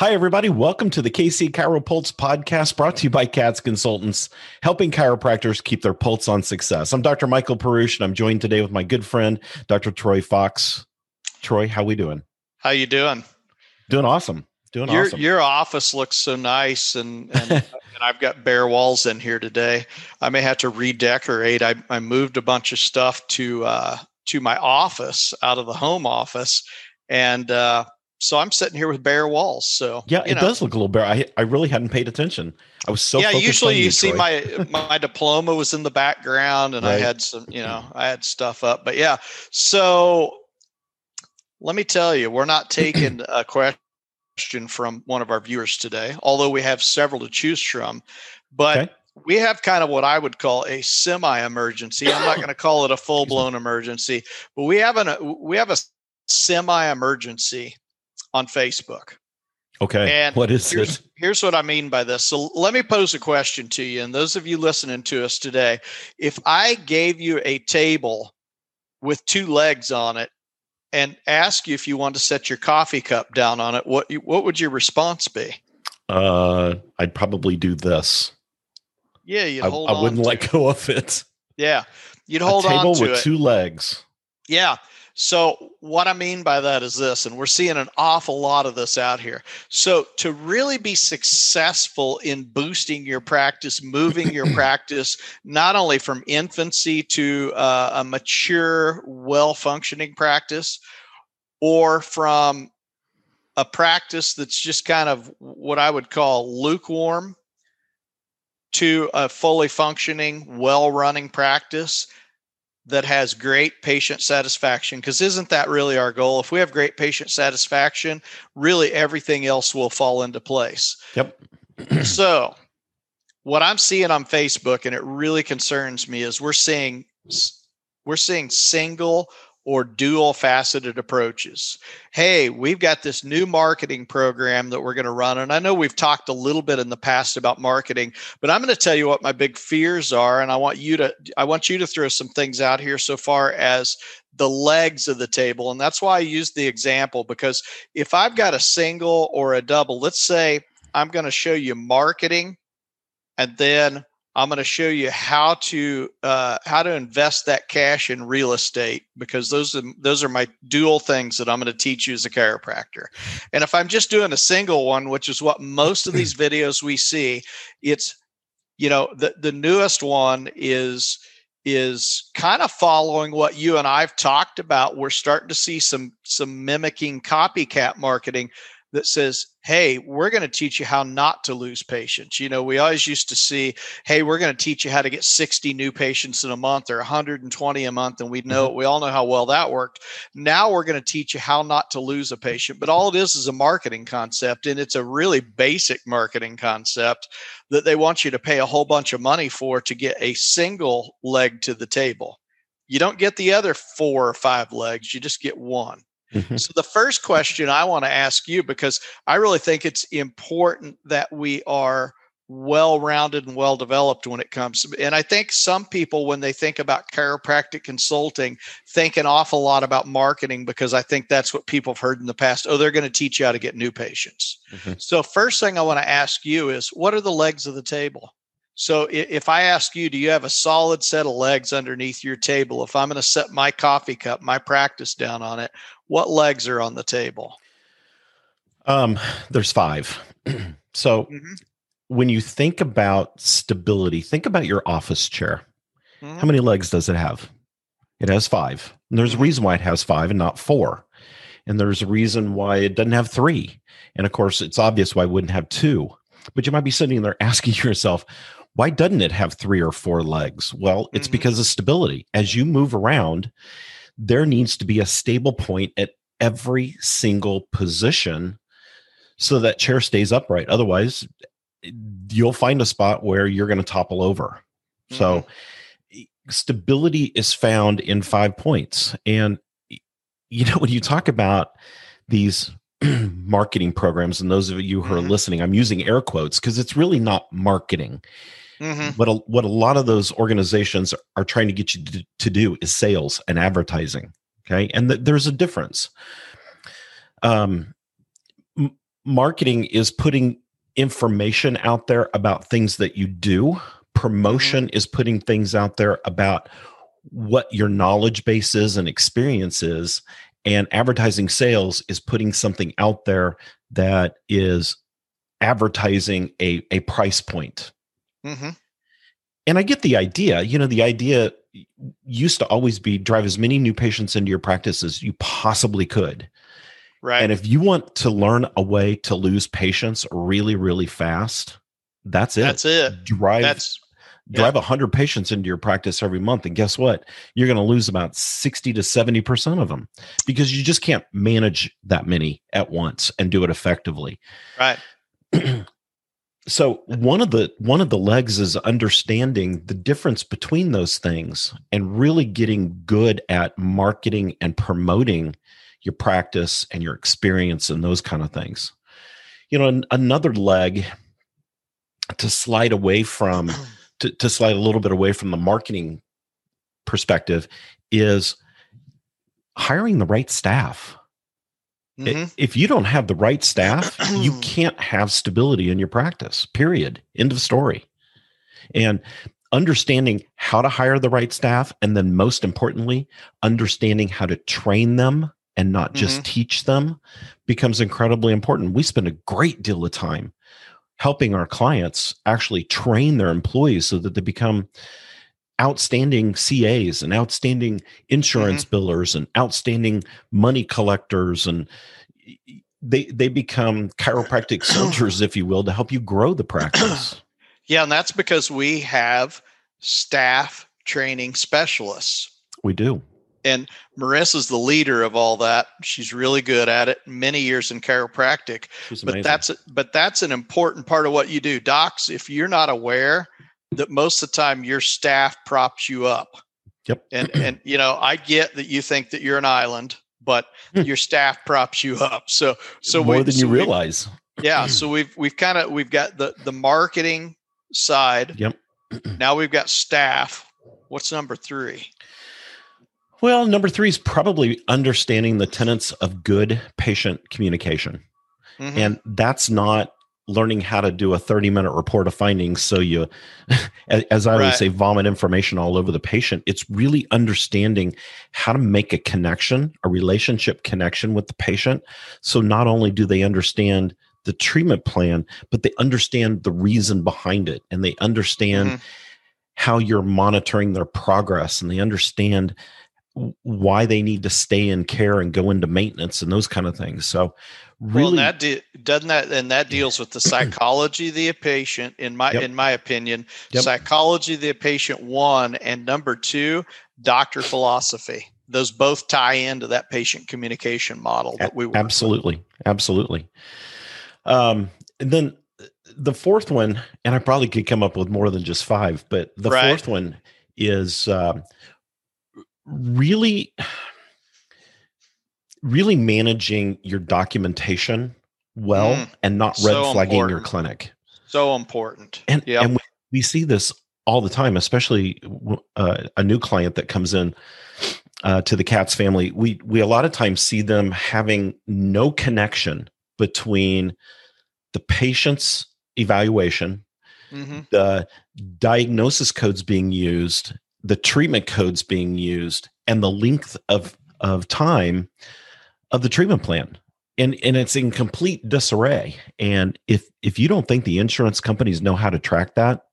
Hi, everybody. Welcome to the KC Chiro Pulse podcast brought to you by Katz Consultants, helping chiropractors keep their pulse on success. I'm Dr. Michael Perush, and I'm joined today with my good friend, Dr. Troy Fox. Troy, how we doing? How you doing? Doing awesome. Doing your, awesome. Your office looks so nice, and, and, and I've got bare walls in here today. I may have to redecorate. I, I moved a bunch of stuff to uh, to my office out of the home office, and uh, so I'm sitting here with bare walls. So yeah, it know. does look a little bare. I I really hadn't paid attention. I was so yeah. Usually you, you see my my diploma was in the background, and right. I had some you know I had stuff up. But yeah, so let me tell you, we're not taking a question from one of our viewers today, although we have several to choose from. But okay. we have kind of what I would call a semi-emergency. I'm not going to call it a full-blown emergency, but we have an we have a semi-emergency on Facebook. Okay. And what is here's, it? Here's what I mean by this. So let me pose a question to you. And those of you listening to us today, if I gave you a table with two legs on it and ask you if you want to set your coffee cup down on it, what what would your response be? Uh, I'd probably do this. Yeah, you'd I. I wouldn't let go of it. Yeah, you'd hold a table on to with it. two legs. Yeah, so, what I mean by that is this, and we're seeing an awful lot of this out here. So, to really be successful in boosting your practice, moving your practice, not only from infancy to uh, a mature, well functioning practice, or from a practice that's just kind of what I would call lukewarm to a fully functioning, well running practice that has great patient satisfaction because isn't that really our goal? If we have great patient satisfaction really everything else will fall into place. Yep. So what i'm seeing on facebook and it really concerns me is we're seeing we're seeing single or dual faceted approaches. Hey, we've got this new marketing program that we're going to run. And I know we've talked a little bit in the past about marketing, but I'm going to tell you what my big fears are. And I want you to, I want you to throw some things out here so far as the legs of the table. And that's why I use the example because if I've got a single or a double, let's say I'm going to show you marketing and then I'm going to show you how to uh, how to invest that cash in real estate because those are those are my dual things that I'm going to teach you as a chiropractor. And if I'm just doing a single one, which is what most of these videos we see, it's you know the the newest one is is kind of following what you and I've talked about. We're starting to see some some mimicking copycat marketing that says, Hey, we're going to teach you how not to lose patients. You know, we always used to see, Hey, we're going to teach you how to get 60 new patients in a month or 120 a month. And we know, mm-hmm. we all know how well that worked. Now we're going to teach you how not to lose a patient. But all it is is a marketing concept. And it's a really basic marketing concept that they want you to pay a whole bunch of money for to get a single leg to the table. You don't get the other four or five legs, you just get one. Mm-hmm. So, the first question I want to ask you, because I really think it's important that we are well rounded and well developed when it comes and i think some people when they think about chiropractic consulting think an awful lot about marketing because i think that's what people have heard in the past oh they're going to teach you how to get new patients mm-hmm. so first thing i want to ask you is what are the legs of the table so if I ask you, do you have a solid set of legs underneath your table? If I'm going to set my coffee cup, my practice down on it, what legs are on the table? Um, there's five. so mm-hmm. when you think about stability, think about your office chair. Mm-hmm. How many legs does it have? It has five. And there's a mm-hmm. reason why it has five and not four. And there's a reason why it doesn't have three. And of course, it's obvious why it wouldn't have two. But you might be sitting there asking yourself, why doesn't it have three or four legs? Well, it's mm-hmm. because of stability. As you move around, there needs to be a stable point at every single position so that chair stays upright. Otherwise, you'll find a spot where you're going to topple over. Mm-hmm. So, stability is found in five points. And, you know, when you talk about these marketing programs, and those of you who are mm-hmm. listening, I'm using air quotes because it's really not marketing. Mm-hmm. What a, what a lot of those organizations are trying to get you to, to do is sales and advertising. Okay, and th- there's a difference. Um, m- marketing is putting information out there about things that you do. Promotion mm-hmm. is putting things out there about what your knowledge base is and experience is. And advertising sales is putting something out there that is advertising a, a price point. Mm-hmm. And I get the idea. You know, the idea used to always be drive as many new patients into your practice as you possibly could. Right. And if you want to learn a way to lose patients really, really fast, that's it. That's it. Drive that's drive a yeah. hundred patients into your practice every month, and guess what? You're going to lose about sixty to seventy percent of them because you just can't manage that many at once and do it effectively. Right. so one of the one of the legs is understanding the difference between those things and really getting good at marketing and promoting your practice and your experience and those kind of things. You know another leg to slide away from to, to slide a little bit away from the marketing perspective is hiring the right staff Mm-hmm. If you don't have the right staff, you can't have stability in your practice, period. End of story. And understanding how to hire the right staff, and then most importantly, understanding how to train them and not just mm-hmm. teach them becomes incredibly important. We spend a great deal of time helping our clients actually train their employees so that they become outstanding CAs and outstanding insurance mm-hmm. billers and outstanding money collectors and they they become chiropractic soldiers if you will to help you grow the practice. Yeah, and that's because we have staff training specialists. We do. And Marissa's the leader of all that. She's really good at it. Many years in chiropractic. She's But that's but that's an important part of what you do. Docs, if you're not aware, that most of the time your staff props you up. Yep. And and you know, I get that you think that you're an island, but hmm. your staff props you up. So so more we, than so you realize. Yeah. So we've we've kind of we've got the the marketing side. Yep. now we've got staff. What's number three? Well, number three is probably understanding the tenets of good patient communication. Mm-hmm. And that's not learning how to do a 30 minute report of findings so you as i right. would say vomit information all over the patient it's really understanding how to make a connection a relationship connection with the patient so not only do they understand the treatment plan but they understand the reason behind it and they understand mm-hmm. how you're monitoring their progress and they understand why they need to stay in care and go into maintenance and those kind of things so really well, that de- doesn't that and that deals with the psychology of the patient in my yep. in my opinion yep. psychology of the patient one and number two doctor philosophy those both tie into that patient communication model that we absolutely with. absolutely um and then the fourth one and i probably could come up with more than just five but the right. fourth one is uh, really really managing your documentation well mm, and not red so flagging important. your clinic. So important. And, yep. and we, we see this all the time, especially uh, a new client that comes in uh, to the Katz family. We we a lot of times see them having no connection between the patient's evaluation, mm-hmm. the diagnosis codes being used, the treatment codes being used, and the length of of time of the treatment plan and and it's in complete disarray and if if you don't think the insurance companies know how to track that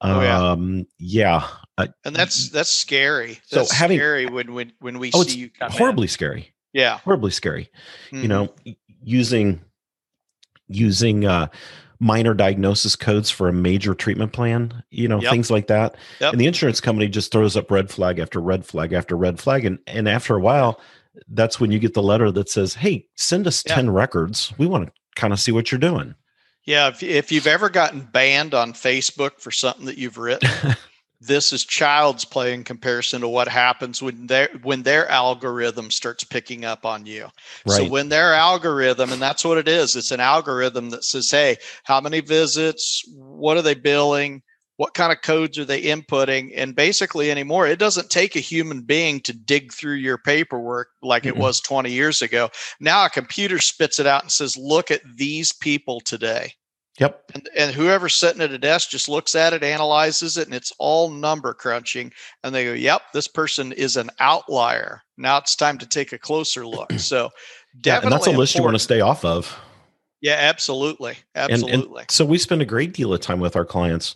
oh, yeah. um yeah and that's that's scary that's so having, scary when when when we oh, see you horribly in. scary yeah horribly scary mm-hmm. you know using using uh minor diagnosis codes for a major treatment plan, you know, yep. things like that. Yep. And the insurance company just throws up red flag after red flag after red flag. And and after a while, that's when you get the letter that says, "Hey, send us yeah. 10 records. We want to kind of see what you're doing." Yeah, if if you've ever gotten banned on Facebook for something that you've written, this is child's play in comparison to what happens when their when their algorithm starts picking up on you. Right. So when their algorithm, and that's what it is, it's an algorithm that says, "Hey, how many visits? What are they billing? what kind of codes are they inputting and basically anymore it doesn't take a human being to dig through your paperwork like mm-hmm. it was 20 years ago now a computer spits it out and says look at these people today Yep. And, and whoever's sitting at a desk just looks at it, analyzes it, and it's all number crunching. And they go, yep, this person is an outlier. Now it's time to take a closer look. So definitely. Yeah, and that's a list important. you want to stay off of. Yeah, absolutely. Absolutely. And, and so we spend a great deal of time with our clients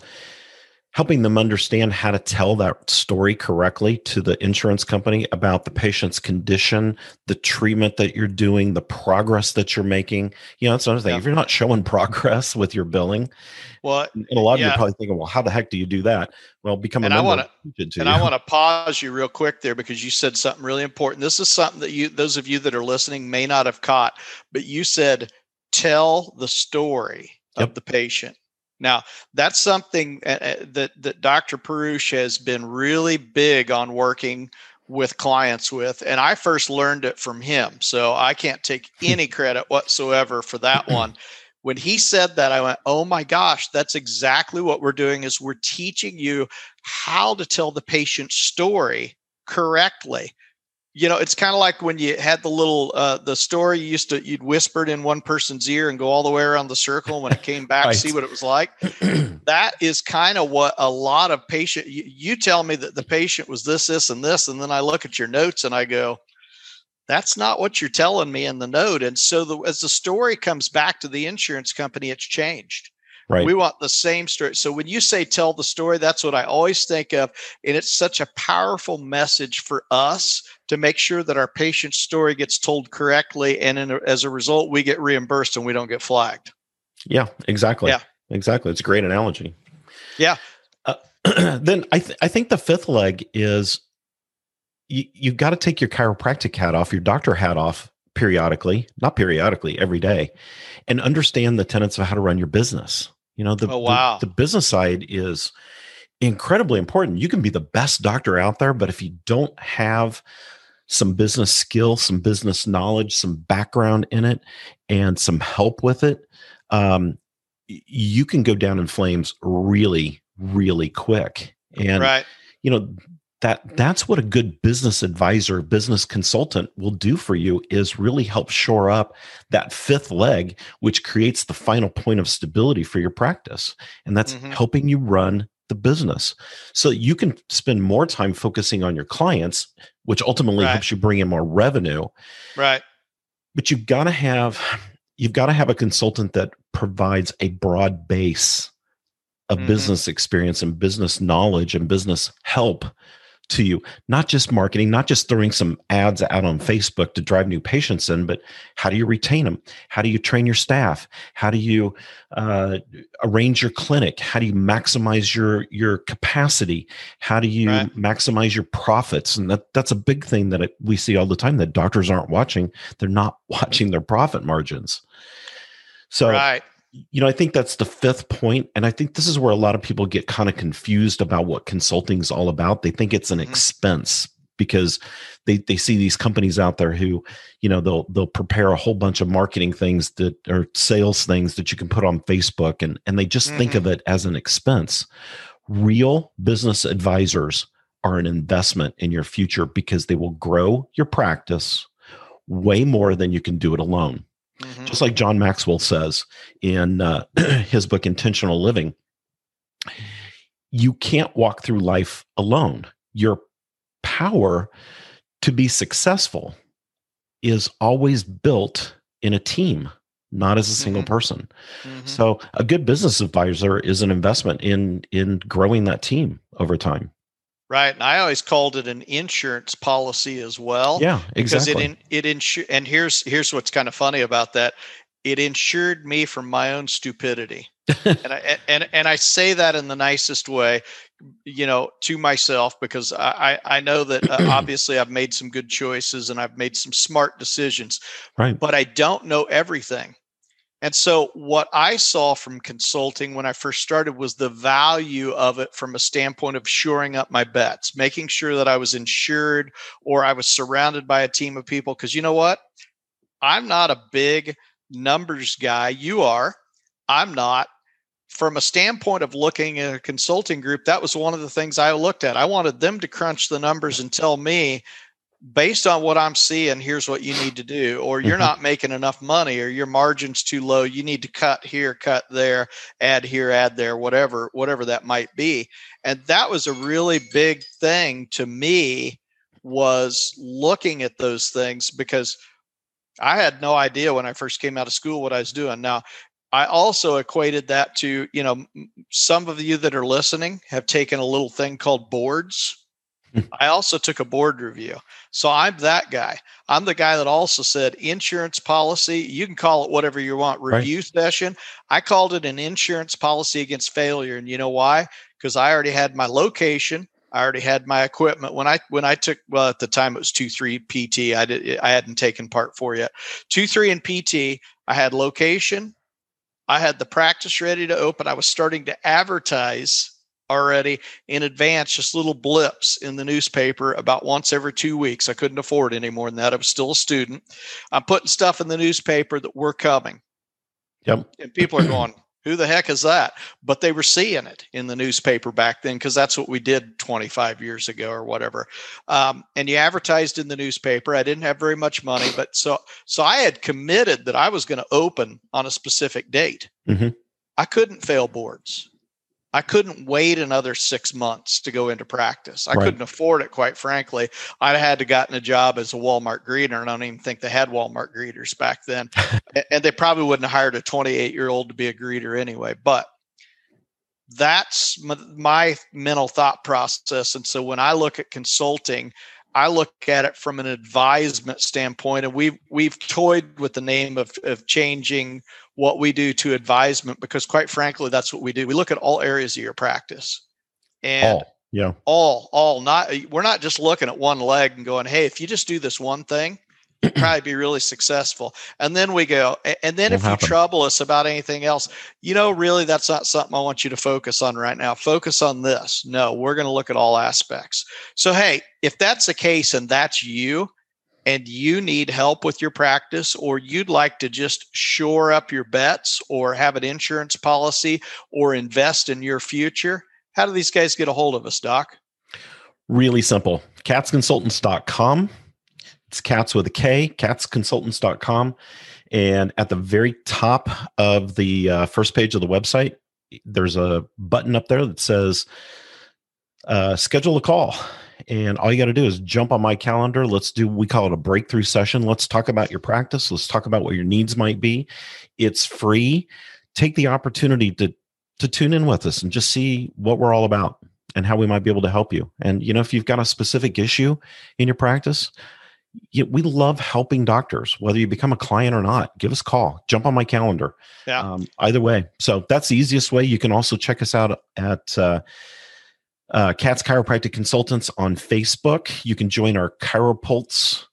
helping them understand how to tell that story correctly to the insurance company about the patient's condition, the treatment that you're doing, the progress that you're making. You know, that's another thing. Yeah. If you're not showing progress with your billing, well, and a lot of yeah. you are probably thinking, well, how the heck do you do that? Well, become and member. I wanna, and I want to pause you real quick there because you said something really important. This is something that you, those of you that are listening, may not have caught, but you said, tell the story yep. of the patient. Now, that's something uh, uh, that, that Dr. Perush has been really big on working with clients with. And I first learned it from him. So I can't take any credit whatsoever for that one. When he said that, I went, oh my gosh, that's exactly what we're doing is we're teaching you how to tell the patient's story correctly you know it's kind of like when you had the little uh the story you used to you'd whispered in one person's ear and go all the way around the circle when it came back right. see what it was like that is kind of what a lot of patient you, you, tell me that the patient was this this and this and then i look at your notes and i go that's not what you're telling me in the note and so the, as the story comes back to the insurance company it's changed Right. We want the same story. So when you say tell the story, that's what I always think of. And it's such a powerful message for us to make sure that our patient's story gets told correctly. And a, as a result, we get reimbursed and we don't get flagged. Yeah, exactly. Yeah, exactly. It's a great analogy. Yeah. Uh, then I, th- I think the fifth leg is you, you've got to take your chiropractic hat off, your doctor hat off periodically, not periodically, every day, and understand the tenets of how to run your business. You know, the, oh, wow. the, the business side is incredibly important. You can be the best doctor out there, but if you don't have some business skill, some business knowledge, some background in it, and some help with it, um, you can go down in flames really, really quick. And right. you know, that that's what a good business advisor business consultant will do for you is really help shore up that fifth leg which creates the final point of stability for your practice and that's mm-hmm. helping you run the business so you can spend more time focusing on your clients which ultimately right. helps you bring in more revenue right but you've got to have you've got to have a consultant that provides a broad base of mm-hmm. business experience and business knowledge and business help to you not just marketing not just throwing some ads out on facebook to drive new patients in but how do you retain them how do you train your staff? How do you uh, arrange your clinic? How do you maximize your your capacity? How do you right. maximize your profits? And that that's a big thing that it, we see all the time that doctors aren't watching. They're not watching their profit margins. So right you know, I think that's the fifth point, and I think this is where a lot of people get kind of confused about what consulting is all about. They think it's an mm-hmm. expense because they they see these companies out there who, you know, they'll they'll prepare a whole bunch of marketing things that are sales things that you can put on Facebook, and and they just mm-hmm. think of mm-hmm. it as an expense. Real business advisors are an investment in your future because they will grow your practice way more than you can do it alone. Mm-hmm. Just like John Maxwell says in uh, his book, Intentional Living, you can't walk through life alone. Your power to be successful is always built in a team, not as a single mm-hmm. person. Mm-hmm. So a good business advisor is an investment in in growing that team over time. Right. And I always called it an insurance policy as well. Yeah, exactly. Because it, in, it insure, and here's, here's what's kind of funny about that. It insured me from my own stupidity. and I, and, and I say that in the nicest way, you know, to myself, because I, I know that uh, obviously I've made some good choices and I've made some smart decisions, right. but I don't know everything. And so, what I saw from consulting when I first started was the value of it from a standpoint of shoring up my bets, making sure that I was insured or I was surrounded by a team of people. Because you know what? I'm not a big numbers guy. You are. I'm not. from a standpoint of looking at a consulting group, that was one of the things I looked at. I wanted them to crunch the numbers and tell me, based on what I'm seeing, here's what you need to do, or you're mm-hmm. not making enough money, or your margin's too low. You need to cut here, cut there, add here, add there, whatever, whatever that might be. And that was a really big thing to me was looking at those things because I had no idea when I first came out of school what I was doing. Now, I also equated that to, you know, some of you that are listening have taken a little thing called boards. I also took a board review. So I'm that guy. I'm the guy that also said insurance policy, you can call it whatever you want, review right. session. I called it an insurance policy against failure. And you know why? Because I already had my location, I already had my equipment when I when I took well at the time it was two three PT. I did I hadn't taken part four yet. Two three and PT. I had location. I had the practice ready to open. I was starting to advertise already in advance, just little blips in the newspaper about once every two weeks. I couldn't afford any more than that. I was still a student. I'm putting stuff in the newspaper that we're coming. Yep. And people are going, who the heck is that? But they were seeing it in the newspaper back then because that's what we did 25 years ago or whatever. Um, and you advertised in the newspaper. I didn't have very much money, but so so I had committed that I was going to open on a specific date. Mm-hmm. I couldn't fail boards. I couldn't wait another six months to go into practice. I right. couldn't afford it, quite frankly. I'd had to gotten a job as a Walmart greeter, and I don't even think they had Walmart greeters back then. and they probably wouldn't have hired a 28 year old to be a greeter anyway. But that's my mental thought process. And so when I look at consulting, I look at it from an advisement standpoint, and we've we've toyed with the name of, of changing what we do to advisement because quite frankly that's what we do. We look at all areas of your practice. And all, yeah. all all not we're not just looking at one leg and going hey if you just do this one thing probably be really successful and then we go and then Won't if happen. you trouble us about anything else you know really that's not something i want you to focus on right now focus on this no we're going to look at all aspects so hey if that's the case and that's you and you need help with your practice or you'd like to just shore up your bets or have an insurance policy or invest in your future, how do these guys get a hold of us, Doc? Really simple. Katzconsultants.com. It's cats with a K, katzconsultants.com. And at the very top of the uh, first page of the website, there's a button up there that says uh, schedule a call and all you got to do is jump on my calendar. Let's do, we call it a breakthrough session. Let's talk about your practice. Let's talk about what your needs might be. It's free. Take the opportunity to, to tune in with us and just see what we're all about and how we might be able to help you. And, you know, if you've got a specific issue in your practice, you, we love helping doctors, whether you become a client or not. Give us a call, jump on my calendar. Yeah. Um, either way. So that's the easiest way. You can also check us out at, uh, uh, Katz Chiropractic Consultants on Facebook. You can join our Chiropulse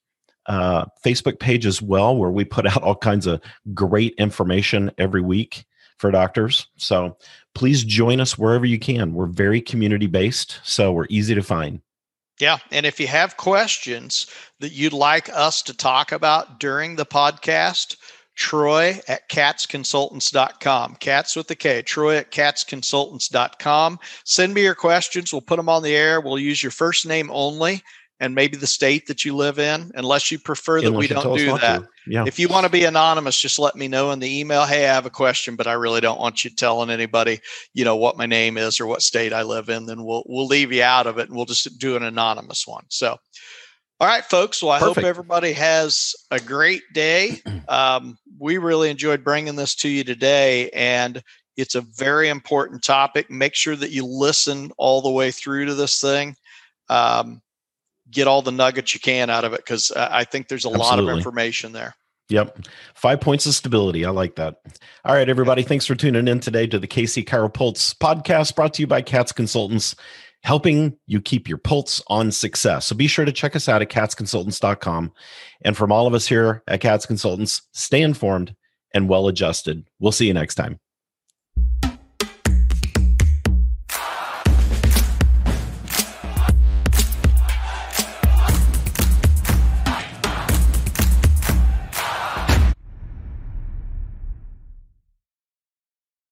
uh, Facebook page as well, where we put out all kinds of great information every week for doctors. So please join us wherever you can. We're very community based, so we're easy to find. Yeah. And if you have questions that you'd like us to talk about during the podcast, Troy at katzconsultants.com. Cats with the K. Troy at katzconsultants.com. Send me your questions. We'll put them on the air. We'll use your first name only and maybe the state that you live in, unless you prefer that unless we don't do that. Yeah. If you want to be anonymous, just let me know in the email. Hey, I have a question, but I really don't want you telling anybody, you know, what my name is or what state I live in. Then we'll we'll leave you out of it and we'll just do an anonymous one. So all right, folks. Well, I Perfect. hope everybody has a great day. Um, we really enjoyed bringing this to you today, and it's a very important topic. Make sure that you listen all the way through to this thing. Um, get all the nuggets you can out of it because uh, I think there's a Absolutely. lot of information there. Yep. Five points of stability. I like that. All right, everybody. Thanks for tuning in today to the KC Chiropulse podcast brought to you by Katz Consultants helping you keep your pulse on success. So be sure to check us out at katzconsultants.com. And from all of us here at Katz Consultants, stay informed and well adjusted. We'll see you next time.